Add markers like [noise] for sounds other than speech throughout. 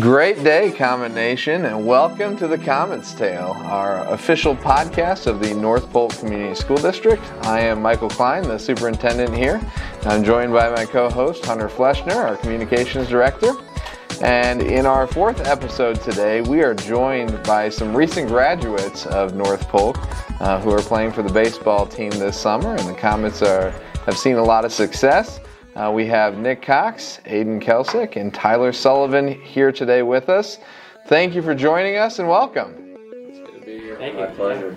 Great day, Comet Nation, and welcome to the Comet's Tale, our official podcast of the North Polk Community School District. I am Michael Klein, the superintendent here. I'm joined by my co host, Hunter Fleschner, our communications director. And in our fourth episode today, we are joined by some recent graduates of North Polk uh, who are playing for the baseball team this summer, and the Comets are, have seen a lot of success. Uh, we have Nick Cox, Aiden Kelsick, and Tyler Sullivan here today with us. Thank you for joining us and welcome. Thank you. My pleasure.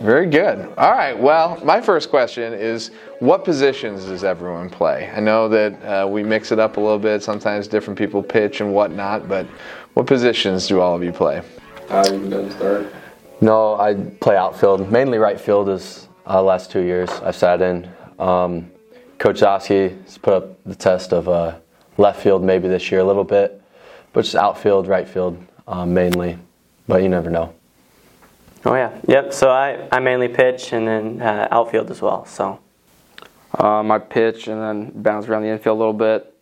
Very good. All right. Well, my first question is what positions does everyone play? I know that uh, we mix it up a little bit. Sometimes different people pitch and whatnot, but what positions do all of you play? Uh, you going to start? No, I play outfield, mainly right field. Is uh, last two years I've sat in. Um, Coach Zosky has put up the test of uh, left field maybe this year a little bit, but just outfield, right field um, mainly. But you never know. Oh yeah, yep. So I, I mainly pitch and then uh, outfield as well. So um, I pitch and then bounce around the infield a little bit,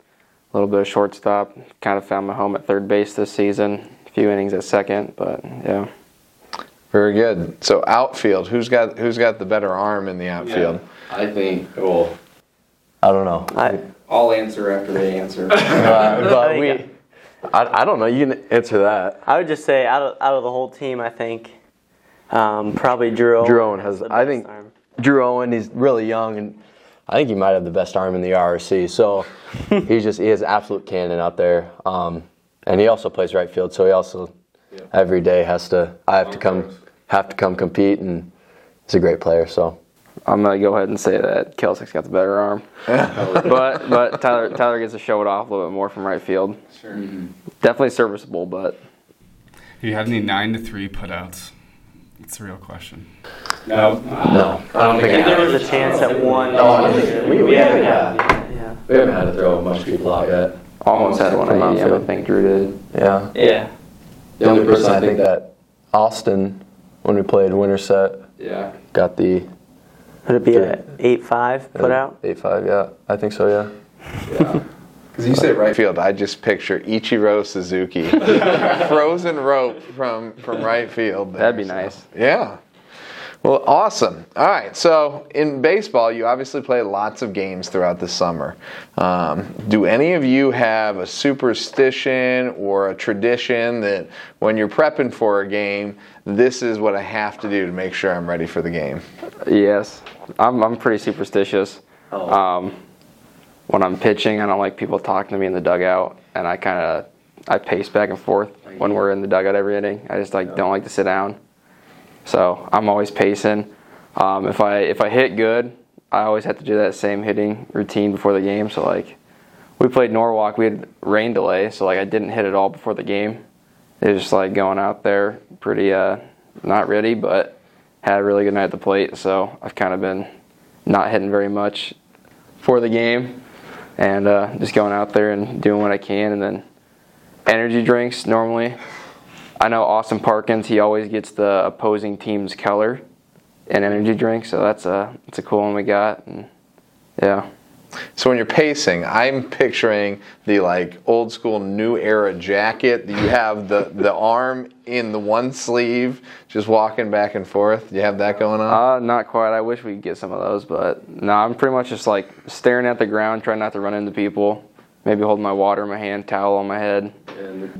a little bit of shortstop. Kind of found my home at third base this season. A few innings at second, but yeah. Very good. So outfield, who's got who's got the better arm in the outfield? Yeah, I think. Well, I don't know. I, I'll answer after they answer. uh, [laughs] but we, I, I don't know. You can answer that. I would just say out of out of the whole team, I think um, probably Drew Owen. Drew Owen has. the I best think arm. Drew Owen. He's really young, and I think he might have the best arm in the RRC. So [laughs] he's just he has absolute cannon out there. Um, and he also plays right field, so he also every day has to. I have to come have to come compete, and he's a great player. So. I'm gonna go ahead and say that Kelsick's got the better arm, [laughs] but but Tyler Tyler gets to show it off a little bit more from right field. Sure. Mm-hmm. Definitely serviceable, but Do you have any nine to three putouts? That's the real question. No. No, I don't I think there was a chance at one. we, we haven't had yeah. we haven't had to throw much people out yet. almost had one From at 80, I think Drew did. Yeah. Yeah. The only person I think that Austin, when we played Winterset, Yeah. got the Would it be at eight five put out? eight five. Yeah, I think so. Yeah. Yeah. [laughs] Because you say right field, I just picture Ichiro Suzuki, [laughs] frozen rope from from right field. there. That'd be So, nice. Yeah. Well, awesome. All right. So in baseball, you obviously play lots of games throughout the summer. Um, do any of you have a superstition or a tradition that when you're prepping for a game, this is what I have to do to make sure I'm ready for the game? Yes, I'm I'm pretty superstitious. Oh. Um, when I'm pitching, I don't like people talking to me in the dugout, and I kind of I pace back and forth when we're in the dugout every inning. I just like don't like to sit down, so I'm always pacing. Um, if I if I hit good, I always have to do that same hitting routine before the game. So like, we played Norwalk, we had rain delay, so like I didn't hit it all before the game. It was just like going out there pretty uh, not ready, but had a really good night at the plate. So I've kind of been not hitting very much for the game, and uh, just going out there and doing what I can, and then energy drinks normally. I know Austin Parkins. He always gets the opposing team's color and energy drink, so that's a that's a cool one we got. And yeah, So when you're pacing, I'm picturing the like old school new era jacket. You have the the arm in the one sleeve, just walking back and forth. You have that going on. uh, not quite. I wish we could get some of those, but no, I'm pretty much just like staring at the ground, trying not to run into people. Maybe holding my water in my hand, towel on my head.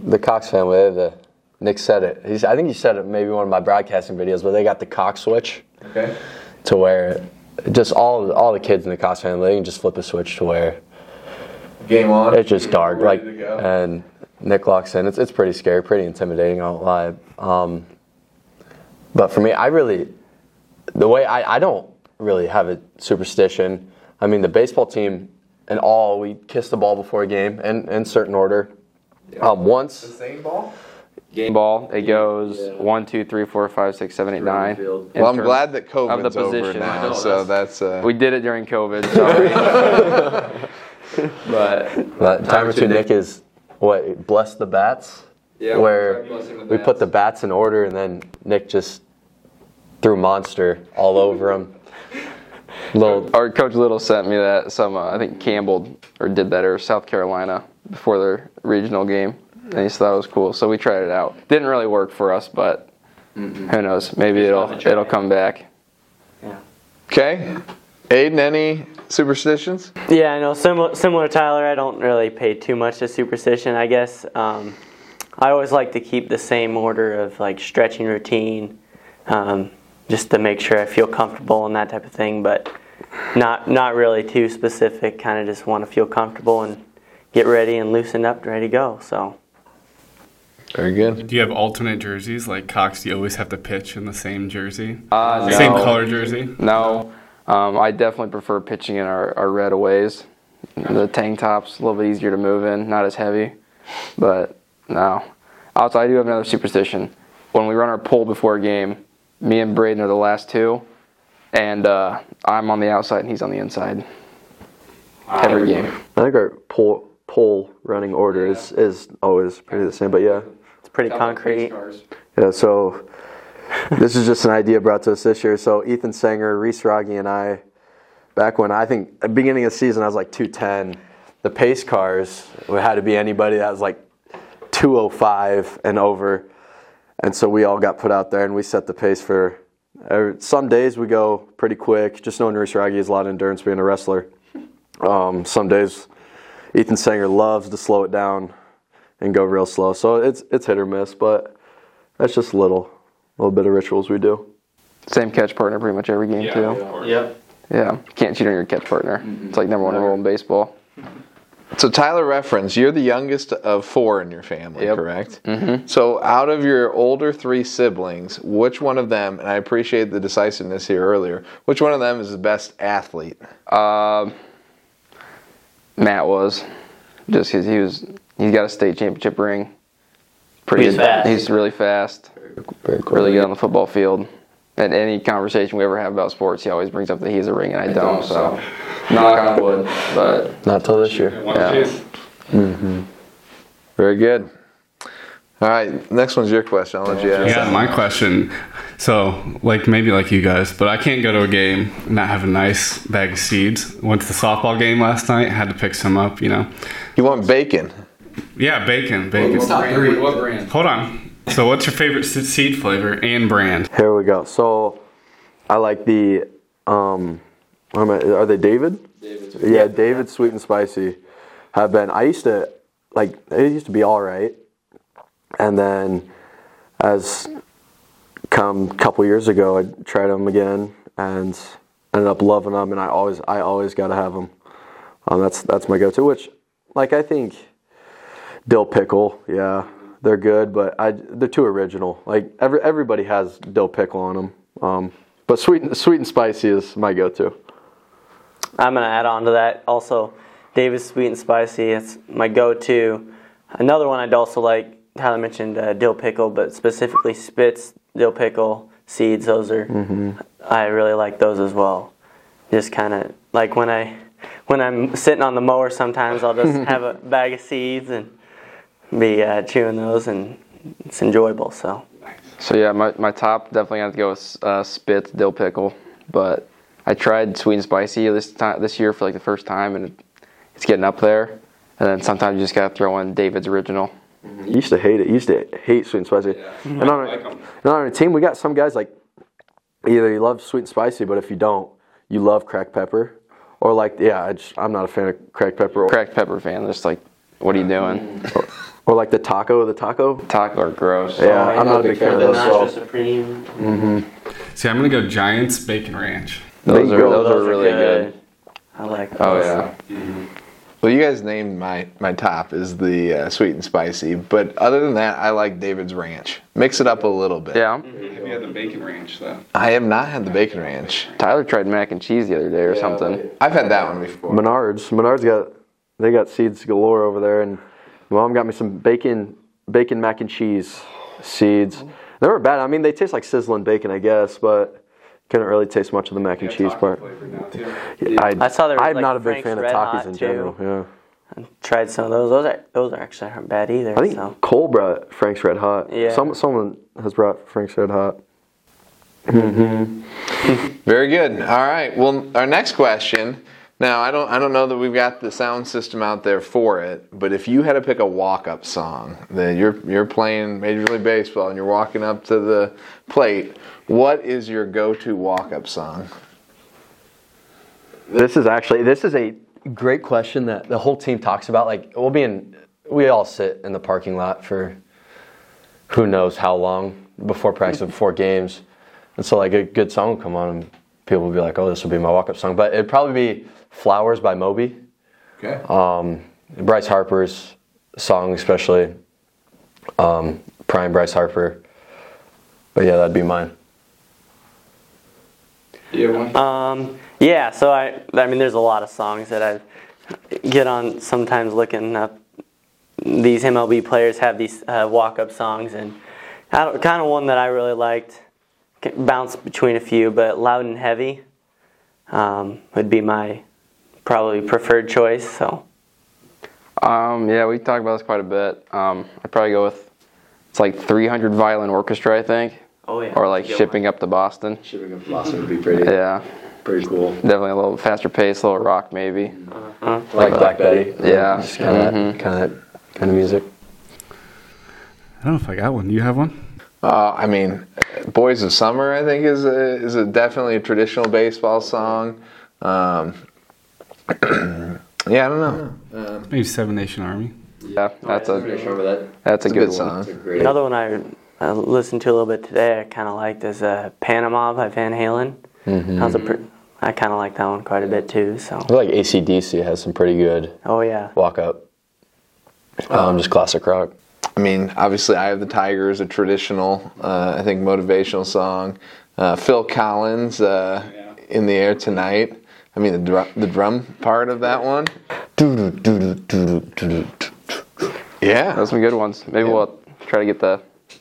The Cox family, they have the Nick said it. He's, I think he said it maybe one of my broadcasting videos, but they got the Cox switch Okay. to where just all all the kids in the Cox family they can just flip a switch to where Game on. it's just dark, like Ready to go. and Nick locks in. It's it's pretty scary, pretty intimidating. I won't lie. Um, but for me, I really the way I I don't really have a superstition. I mean, the baseball team and all we kiss the ball before a game and in certain order. Um, once the same ball. Game ball, it goes one, two, three, four, five, six, seven, eight, nine. field. Well, I'm glad that of the COVID's over position. now, No, so that's uh, We did it during COVID, sorry. [laughs] but But timer two, Nick is what bless the bats, Yeah, where we tried we put the bats in order, and then Nick just threw monster all over them. [laughs] Little our coach Little sent me that some uh, I think Campbell or did that or South Carolina before their regional game. And he thought it was cool. So we tried it out. Didn't really work for us, but who knows? Maybe it'll fun to try. it'll come back. Yeah. Okay. Aiden, any superstitions? Yeah, I know. Similar, similar to Tyler, I don't really pay too much to superstition. I guess um, I always like to keep the same order of like stretching routine, um, just to make sure I feel comfortable and that type of thing. But not not really too specific. Kind of just want to feel comfortable and get ready and loosen up, and ready to go. So Very good. Do you have alternate jerseys? Like Cox, do you always have to pitch in the same jersey? Uh, Same color jersey? No, um, I definitely prefer pitching in our, our red aways. The tank tops a little bit easier to move in, not as heavy. But no. Also, I do have another superstition. When we run our pull before a game, me and Braden are the last two, and uh, I'm on the outside and he's on the inside. Every game. I think our pole pole running order is, is always pretty the same. But yeah, it's pretty concrete. yeah. So [laughs] this is just an idea brought to us this year. So Ethan Sanger, Reese Rogge, and I, back when I think at the beginning of the season I was like 210. The pace cars it had to be anybody that was like 205 and over, and so we all got put out there and we set the pace for. every- Some days we go pretty quick. Just knowing Reese Rogge has a lot of endurance being a wrestler. Um, some days Ethan Sanger loves to slow it down and go real slow. So it's it's hit or miss, but that's just little little bit of rituals we do. Same catch partner pretty much every game, too. Yep. Yeah. Can't cheat on your catch partner. It's like number one rule in baseball. [laughs] So Tyler reference, you're the youngest of four in your family, Yep. correct? Mm-hmm. So out of your older three siblings, which one of them, and I appreciate the decisiveness here earlier, which one of them is the best athlete? Um, Matt was just because he was he's got a state championship ring. Pretty He's good. fast. He's really fast. Very Really good on the football field. And any conversation we ever have about sports, he always brings up that he has a ring and I don't. So, knock on wood. But Not till this year. One Yeah. piece. Very good. All right, next one's your question. I'll let you ask. Yeah, that. my question. So, like maybe like you guys, but I can't go to a game and not have a nice bag of seeds. Went to the softball game last night. Had to pick some up. You know. You want bacon? Yeah, bacon, bacon. What brand? Hold on. So, what's your favorite seed flavor and brand? Here we go. So I like the um, what am I, are they David? David's. Yeah, David Sweet and Spicy have been. I used to like it used to be all right, and then as come a couple years ago, I tried them again and ended up loving them, and I always I always got to have them. Um, that's that's my go-to. Which, like, I think dill pickle, yeah, they're good, but I they're too original. Like every everybody has dill pickle on them. Um, but sweet and, sweet and spicy is my go-to. I'm gonna add on to that. Also, David's Sweet and Spicy. It's my go-to. Another one I'd also like. Tyler mentioned uh, dill pickle, but specifically Spitz dill pickle seeds. Those are I really like those as well. Just kind of like when I when I'm sitting on the mower. Sometimes I'll just [laughs] have a bag of seeds and be uh, chewing those, and it's enjoyable. So So yeah, my, my top definitely have to go with uh, Spitz dill pickle, but I tried sweet and spicy this time this year for like the first time, and it, it's getting up there. And then sometimes you just gotta throw in David's original. You used to hate it. You used to hate sweet and spicy. And on, our, and on our team, we got some guys like either you love sweet and spicy, but if you don't, you love cracked pepper, or like yeah, I just, I'm not a fan of cracked pepper, or, Cracked pepper fan, just like, what are you doing? Or like the taco, the taco. Taco are gross. Yeah, I'm not a big fan of the those. Nacho So. Supreme. See, I'm gonna go Giants Bacon Ranch. Those are Bingo. those, are really good. I like. Those. Oh yeah. Well, you guys named my my top is the uh, sweet and spicy, but other than that, I like David's Ranch. Mix it up a little bit. Yeah. Have you had the Bacon Ranch though? I have not had the bacon ranch. Tyler tried mac and cheese the other day or something. I've had that one before. Menards, Menards got they got seeds galore over there, and mom got me some bacon bacon mac and cheese seeds. They weren't bad. I mean, they taste like sizzling bacon, I guess, but couldn't really taste much of the mac and cheese part. I, I saw there was, I'm like, not a big Frank's fan of Red Takis in too. general. Yeah, Tried some of those. Those are those are actually aren't bad either. I think so. Cole brought Frank's Red Hot. Yeah. Some someone has brought Frank's Red Hot. Mm-hmm. [laughs] Very good. All right. Well, our next question Now I don't I don't know that we've got the sound system out there for it, but if you had to pick a walk up song that you're you're playing Major League Baseball and you're walking up to the plate, what is your go to walk up song? This is actually this is a great question that the whole team talks about. Like we'll be in, we all sit in the parking lot for who knows how long before practice, [laughs] before games, and so like a good song will come on and people will be like, "Oh, this will be my walk-up song," but it'd probably be "Flowers" by Moby. Okay. Um, Bryce Harper's song, especially um, prime Bryce Harper. But yeah, that'd be mine. You? Um, yeah, so I, I mean, there's a lot of songs that I get on sometimes looking up. These MLB players have these uh, walk-up songs, and kind of one that I really liked, bounce between a few, but "Loud and Heavy" um, would be my probably preferred choice. So, Um, yeah, we talked about this quite a bit. Um, I'd probably go with it's like 300 violin orchestra, I think, oh yeah, or like shipping up to Boston. Shipping up to Boston would be pretty, Yeah, pretty cool. definitely a little faster pace, a little rock maybe. Like Black Betty. Yeah. Just kind of Mhm. kind of kind of music. I don't know if I got one. Do you have one? Uh, I mean, "Boys of Summer" I think is a, is a definitely a traditional baseball song. Um, yeah, I don't know. Maybe Seven Nation Army. Yeah, that's a remember that. that's a good, good one. song. It's. Another one I, I listened to a little bit today. I kind of liked is uh, "Panama" by Van Halen. Mm-hmm. That was a pr- I kind of like that one quite a bit too. So, I feel like ACDC has some pretty good oh yeah, walk up. Um, just classic rock. I mean, obviously, "Eye of the Tiger" is a traditional, uh, I think, motivational song. Uh, Phil Collins, uh, "In the Air Tonight." I mean, the drum, the drum part of that one. Yeah, Those some good ones. Maybe we'll try to get the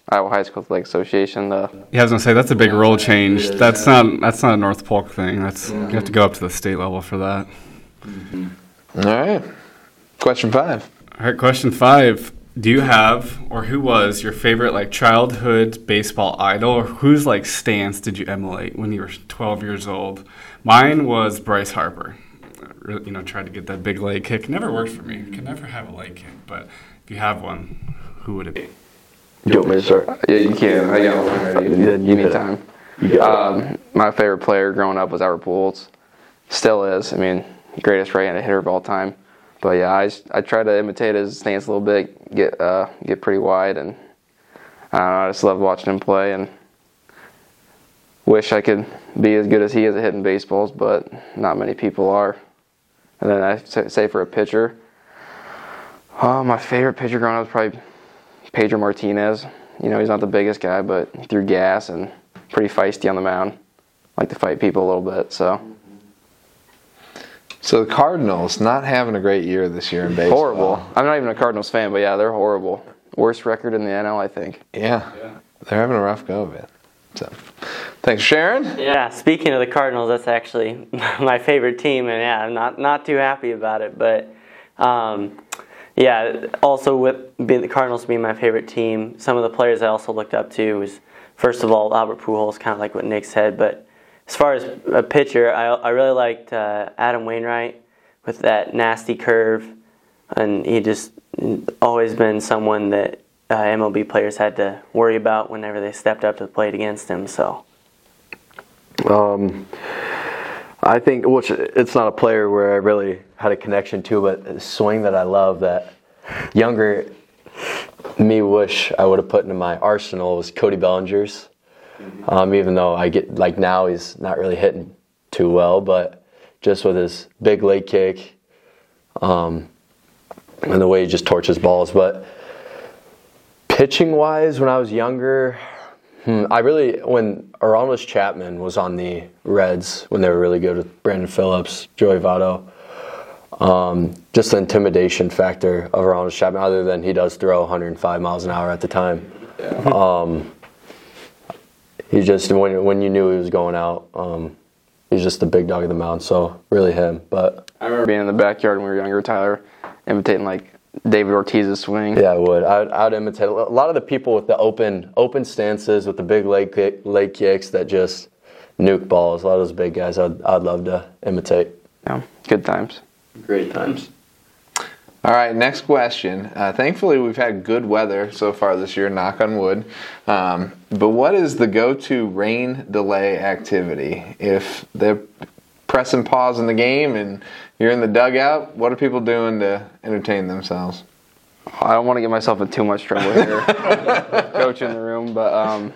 Iowa High School Athletic Association. The Yeah, I was gonna say that's a big role change. That's not that's not a North Polk thing. That's you have to go up to the state level for that. All right. Question five. All right, question five. Do you have or who was your favorite like childhood baseball idol or whose like stance did you emulate when you were 12 years old? Mine was Bryce Harper. Really, You know, tried to get that big leg kick. Never worked for me. Can never have a leg kick. But if you have one, who would it be? You want me to start? yeah, you can. I got one ready. Yeah, you You need time. Um, my favorite player growing up was Albert Pujols. Still is. I mean, greatest right-handed hitter of all time. But yeah, I, I try to imitate his stance a little bit, get uh, get pretty wide, and I know. I just love watching him play, and wish I could be as good as he is at hitting baseballs, but not many people are. And then I say for a pitcher, uh, my favorite pitcher growing up was probably Pedro Martinez. You know, he's not the biggest guy, but he threw gas and pretty feisty on the mound. Like to fight people a little bit. So So the Cardinals not having a great year this year in baseball. horrible. I'm not even a Cardinals fan, but yeah, they're horrible. Worst record in the NL, I think. Yeah, they're having a rough go of it. So, thanks, Sharon. yeah. Speaking of the Cardinals, that's actually [laughs] my favorite team, and yeah, I'm not not too happy about it. But um, yeah, also with being the Cardinals being my favorite team, some of the players I also looked up to was first of all Albert Pujols, kind of like what Nick said. But as far as a pitcher, I I really liked uh, Adam Wainwright with that nasty curve, and he just always been someone that uh, MLB players had to worry about whenever they stepped up to the plate against him. So. Um, I think, which it's not a player where I really had a connection to, but a swing that I love that younger me wish I would have put into my arsenal was Cody Bellinger's. Um, even though I get like now he's not really hitting too well, but just with his big leg kick, um, and the way he just torches balls. But pitching wise, when I was younger, Hmm, I really when Aroldis Chapman was on the Reds when they were really good with Brandon Phillips, Joey Votto. Um, just the intimidation factor of Aroldis Chapman, other than he does throw 105 miles an hour at the time. Um, he just when when you knew he was going out, um, he's just the big dog of the mound. So really him, but I remember being in the backyard when we were younger, Tyler, imitating like David Ortiz's swing. Yeah, I would. I would, I would imitate a lot of the people with the open open stances with the big leg kick, leg kicks that just nuke balls. A lot of those big guys, I'd, I'd love to imitate. you know, good times. Great times. All right, next question. Uh, thankfully, we've had good weather so far this year, knock on wood. Um, but what is the go to rain delay activity? If they're pressing pause in the game and you're in the dugout, what are people doing to entertain themselves? I don't want to get myself in too much trouble here, [laughs] coach in the room, but um,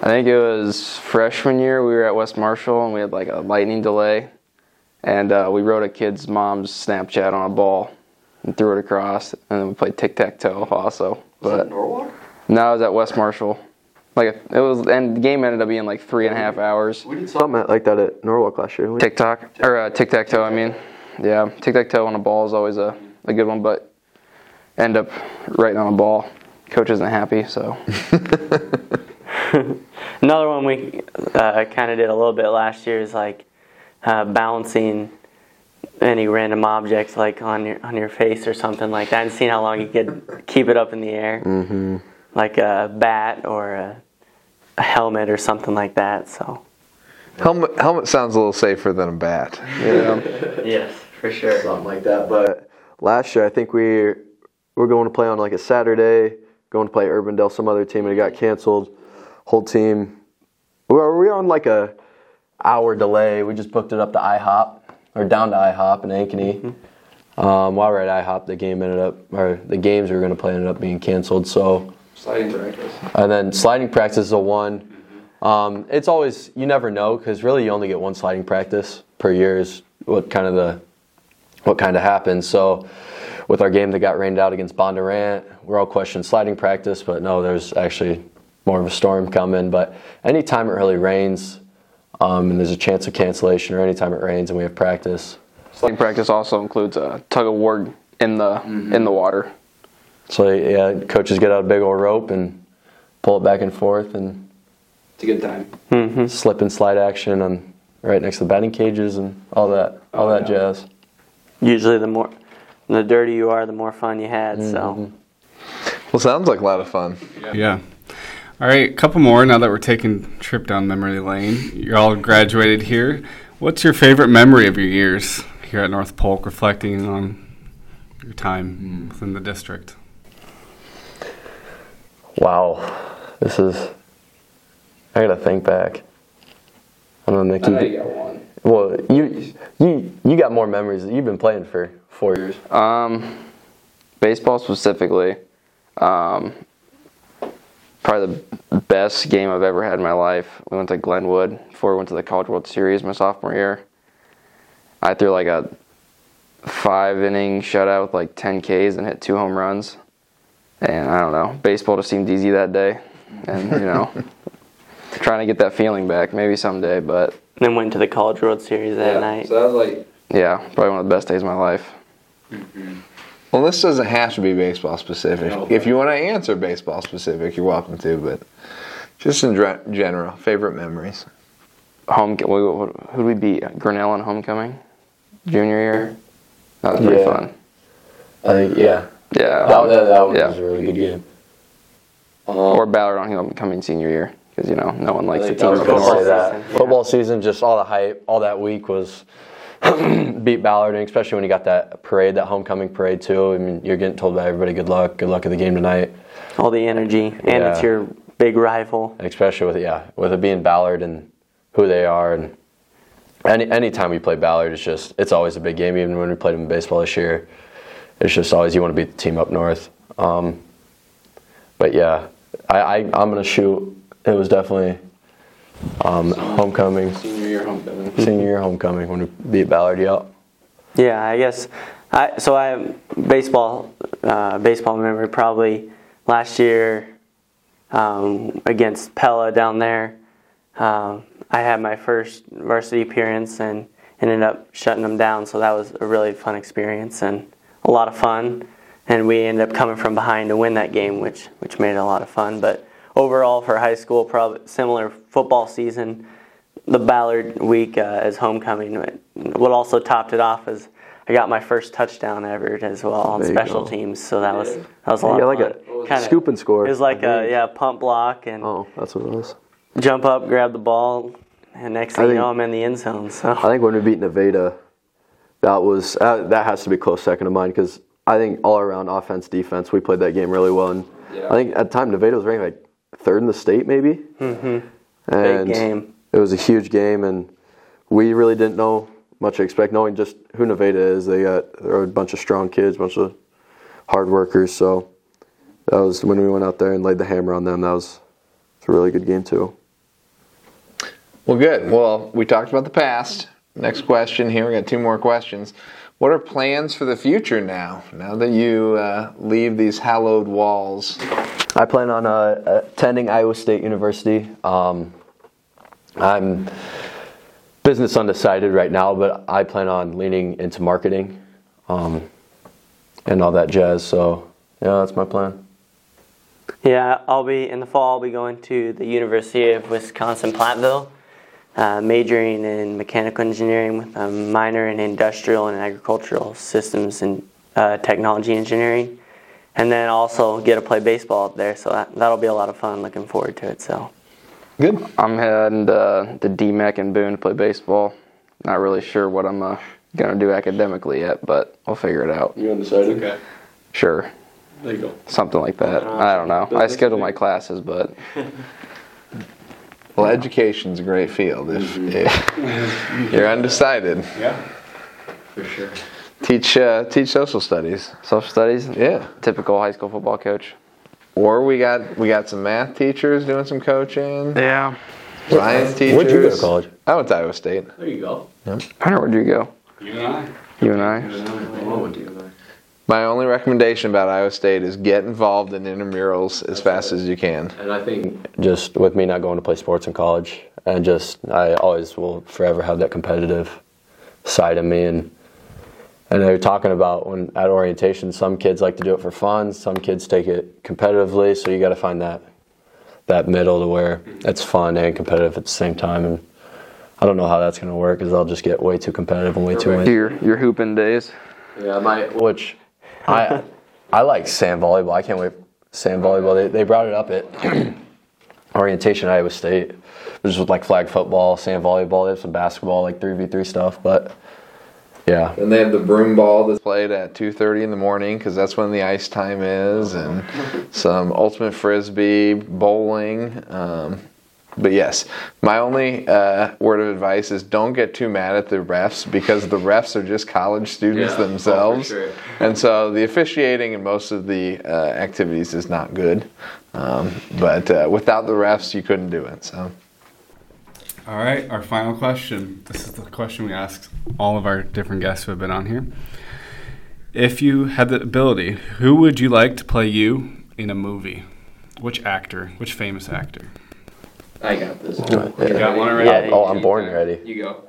I think it was freshman year. We were at West Marshall and we had like a lightning delay, and uh, we wrote a kid's mom's Snapchat on a ball and threw it across, and then we played tic tac toe also. But no, it was at West Marshall. Like it was, and the game ended up being like three and a half hours. We did something like that at Norwalk last year. Tic tac or uh, tic tac toe. I mean, yeah, tic tac toe on a ball is always a, a good one, but end up writing on a ball. Coach isn't happy, so [laughs] Another one we uh, kind of did a little bit last year is like uh, balancing any random objects like on your on your face or something like that, and seeing how long you could keep it up in the air, mm-hmm. like a bat or a, a helmet or something like that. So Helmet, helmet sounds a little safer than a bat. yeah. [laughs] yes, for sure. something like that. But last year, I think we were going to play on like a Saturday, going to play Urbandale, some other team, and it got canceled. Whole team, we were, we were on like a hour delay. We just booked it up to IHOP or down to IHOP in Ankeny. Um, while we we're at IHOP, the game ended up, or the games we were going to play ended up being canceled. So, Sliding practice. and then sliding practice is a one. Um, it's always you never know because really you only get one sliding practice per year is what kind of the what kind of happens. So with our game that got rained out against Bondurant, we're all questioning sliding practice, but no, there's actually more of a storm coming. But anytime it really rains um, and there's a chance of cancellation, or anytime it rains and we have practice, Sliding practice also includes a tug of war in the mm-hmm. in the water. so yeah, coaches get out a big old rope and pull it back and forth and It's a good time. Mm-hmm. slip and slide action on right next to the batting cages and all that all Oh, that yeah. jazz. Usually, the more the dirtier you are, the more fun you had. So mm-hmm. Well, sounds like a lot of fun. Yeah. All right, a couple more now that we're taking trip down memory lane. You're all graduated here. What's your favorite memory of your years here at North Polk, reflecting on your time within the district? Wow, this is. I gotta think back. I don't know, Nick. I know You, you got one. well, you you you got more memories. You've been playing for four years. Um, baseball specifically, um, probably the best game I've ever had in my life. We went to Glenwood before we went to the College World Series my sophomore year. I threw like a five inning shutout with like 10 Ks and hit two home runs. And I don't know, baseball just seemed easy that day. And, you know, [laughs] trying to get that feeling back maybe someday. But then went to the College World Series that Yeah, night. So that was like, yeah, probably one of the best days of my life. Mm-hmm. Well, this doesn't have to be baseball specific. No. If you want to answer baseball specific, you're welcome to, but just in dre- general, favorite memories. home. Who did we beat? Grinnell on homecoming, junior year. That was pretty Yeah. fun. I think yeah. Yeah. That, that, that was Yeah. a really good game. Or um, Ballard on homecoming senior year because you know no one likes the team was up say that. season, yeah. Football season, just all the hype, all that week was [clears throat] beat Ballard, and especially when you got that parade, that homecoming parade too. I mean, you're getting told by everybody, "Good luck, good luck at the game tonight." All the energy, and Yeah. it's your big rival. And especially with yeah, with it being Ballard and who they are, and any anytime we play Ballard, it's just it's always a big game. Even when we played them in baseball this year, it's just always you want to beat the team up north. Um, but yeah, I, I I'm gonna shoot. It was definitely um, homecoming, senior year homecoming. senior year homecoming when we beat Ballard. Yeah. Yeah, I guess. I so I have baseball uh, baseball memory probably last year um, against Pella down there. Um, I had my first varsity appearance and ended up shutting them down. So that was a really fun experience and a lot of fun. And we ended up coming from behind to win that game, which which made it a lot of fun. But overall, for high school, probably similar football season the Ballard week uh, as homecoming. What also topped it off is I got my first touchdown ever as well on There special go. teams. So that was that was a You lot got of like fun. a Kinda- scoop and score. It was like I a believe. yeah pump block and Oh, that's what it was. jump up, grab the ball, and next I thing you know I'm in the end zone. So I think when we beat Nevada, that was uh, that has to be close second to mine because I think all around offense defense we played that game really well and Yeah. I think at the time Nevada was ranked like third in the state maybe. Mm-hmm. And Big game. It was a huge game and we really didn't know much to expect knowing just who Nevada is. They got a bunch of strong kids, a bunch of hard workers. So that was when we went out there and laid the hammer on them. That was it's a really good game too. Well, good. Well, we talked about the past. Next question here. We got two more questions. What are plans for the future now? Now that you uh, leave these hallowed walls. I plan on uh, attending Iowa State University. Um, I'm business undecided right now, but I plan on leaning into marketing um, and all that jazz. So, yeah, that's my plan. Yeah, I'll be in the fall. I'll be going to the University of Wisconsin Platteville, uh, majoring in mechanical engineering with a minor in industrial and agricultural systems and uh, technology engineering, and then also get to play baseball up there. So that, that'll be a lot of fun. Looking forward to it. So Good. I'm heading to, to DMACC and Boone to play baseball. Not really sure what I'm uh, gonna do academically yet, but I'll figure it out. You undecided? Okay. Sure, There you go. something like that. I don't know. I schedule my classes, but [laughs] Well, education's a great field. If, if [laughs] you're undecided, Yeah. For sure. teach uh, teach social studies. social studies. Yeah. Typical high school football coach. Or we got we got some math teachers doing some coaching. Yeah. Science teachers. Where'd you go to college? I went to Iowa State. There you go. Hunter, where'd you go? You and I. You and I. What do you know? My only recommendation about Iowa State is get involved in intramurals as fast as you can. And I think Just with me not going to play sports in college, and just I always will forever have that competitive side of me. And and they were talking about when at orientation, some kids like to do it for fun, some kids take it competitively. So you got to find that that middle to where it's fun and competitive at the same time. And I don't know how that's going to work because I'll just get way too competitive and way too in. Your your hooping days. Yeah, my which I [laughs] I like sand volleyball. I can't wait sand volleyball. They, they brought it up at [clears throat] orientation at Iowa State. There's just like flag football, sand volleyball. They have some basketball, like three v three stuff. But yeah, And they have the broom ball that's played at 2:30 in the morning because that's when the ice time is, and some ultimate frisbee, bowling. Um, but yes, my only uh, word of advice is don't get too mad at the refs because the refs are just college students Yeah, oh, themselves, sure. and so the officiating in most of the uh, activities is not good. Um, but uh, without the refs, you couldn't do it. So. All right, our final question. This is the question we ask all of our different guests who have been on here. If you had the ability, who would you like to play you in a movie? Which actor? Which famous actor? I got this. You got one already? Yeah, oh, I'm born ready. You go.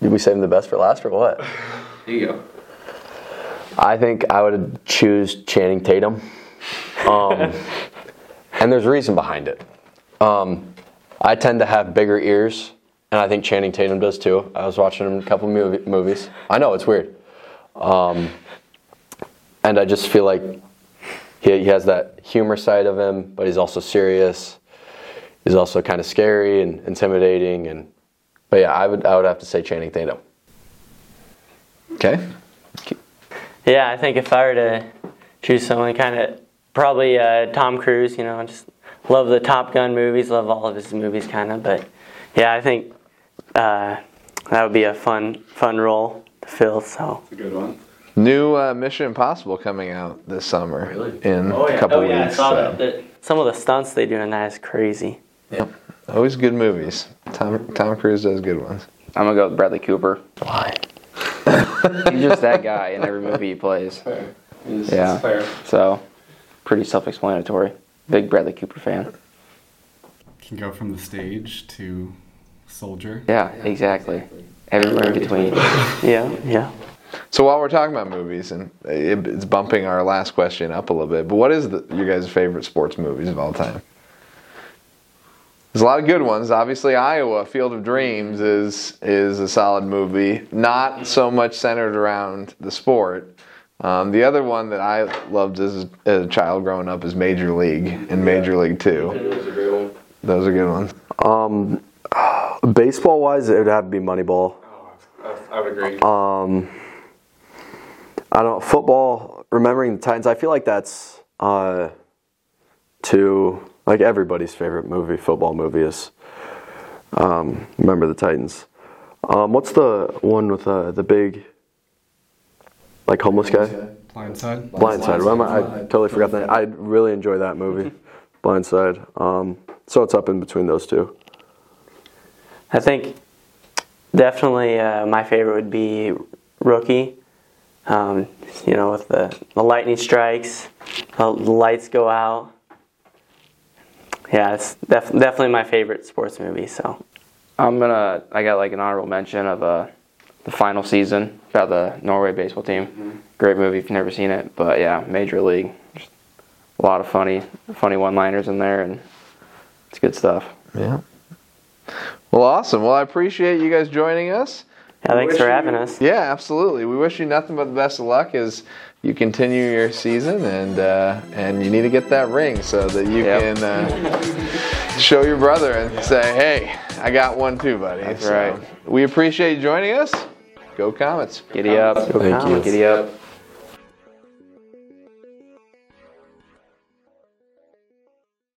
Did we save the best for last or what? Here [laughs] you go. I think I would choose Channing Tatum. Um, [laughs] and there's a reason behind it. Um, I tend to have bigger ears, and I think Channing Tatum does too. I was watching him in a couple movie, movies. I know it's weird. Um, and I just feel like he, he has that humor side of him, but he's also serious. He's also kind of scary and intimidating. And but yeah, I would I would have to say Channing Tatum. Okay. yeah, I think if I were to choose someone, kind of probably uh, Tom Cruise. You know, I just love the Top Gun movies, love all of his movies, kind of. But yeah, I think uh, that would be a fun fun role to fill. So. That's a good one. New uh, Mission Impossible coming out this summer Really? in a couple oh, yeah, I weeks. saw so- that. The- some of the stunts they do in that is crazy. Always good movies. Tom Tom Cruise does good ones. I'm gonna go with Bradley Cooper. Why? [laughs] He's just that guy in every movie he plays. Fair. It's Yeah. fair. So, pretty self-explanatory. Big Bradley Cooper fan. Can go from the stage to soldier. Yeah, exactly. Everywhere in between. [laughs] Yeah, yeah. So while we're talking about movies, and it's bumping our last question up a little bit, but what is the, your guys' favorite sports movies of all time? There's a lot of good ones. Obviously, Iowa Field of Dreams is is a solid movie. Not so much centered around the sport. Um, the other one that I loved as, as a child growing up is Major League and Major League Two. It was a great one. Those are good ones. Um, baseball wise, it would have to be Moneyball. Oh, I would agree. Um, I don't football. Remembering the Titans, I feel like that's uh, to like everybody's favorite movie, football movie is um, Remember the Titans. Um, what's the one with uh, the big like homeless guy? Blindside. Blindside. What am I, I totally forgot that. I really enjoy that movie, [laughs] Blindside. Um, so it's up in between those two. I think definitely uh, my favorite would be Rookie. Um, you know, with the, the lightning strikes, the lights go out. Yeah, it's def- definitely my favorite sports movie. So I'm gonna. I got like an honorable mention of uh, the final season about the Norway baseball team. Great movie if you've never seen it. But yeah, Major League. Just a lot of funny, funny one-liners in there, and it's good stuff. Yeah. Well, awesome. Well, I appreciate you guys joining us. yeah, thanks wish for you- having us. Yeah, absolutely. We wish you nothing but the best of luck as you continue your season, and uh, and you need to get that ring so that you Yep. can uh, show your brother and say, "Hey, I got one too, buddy." That's So, right. We appreciate you joining us. Go Comets. Giddy up. Thank you. Giddy up.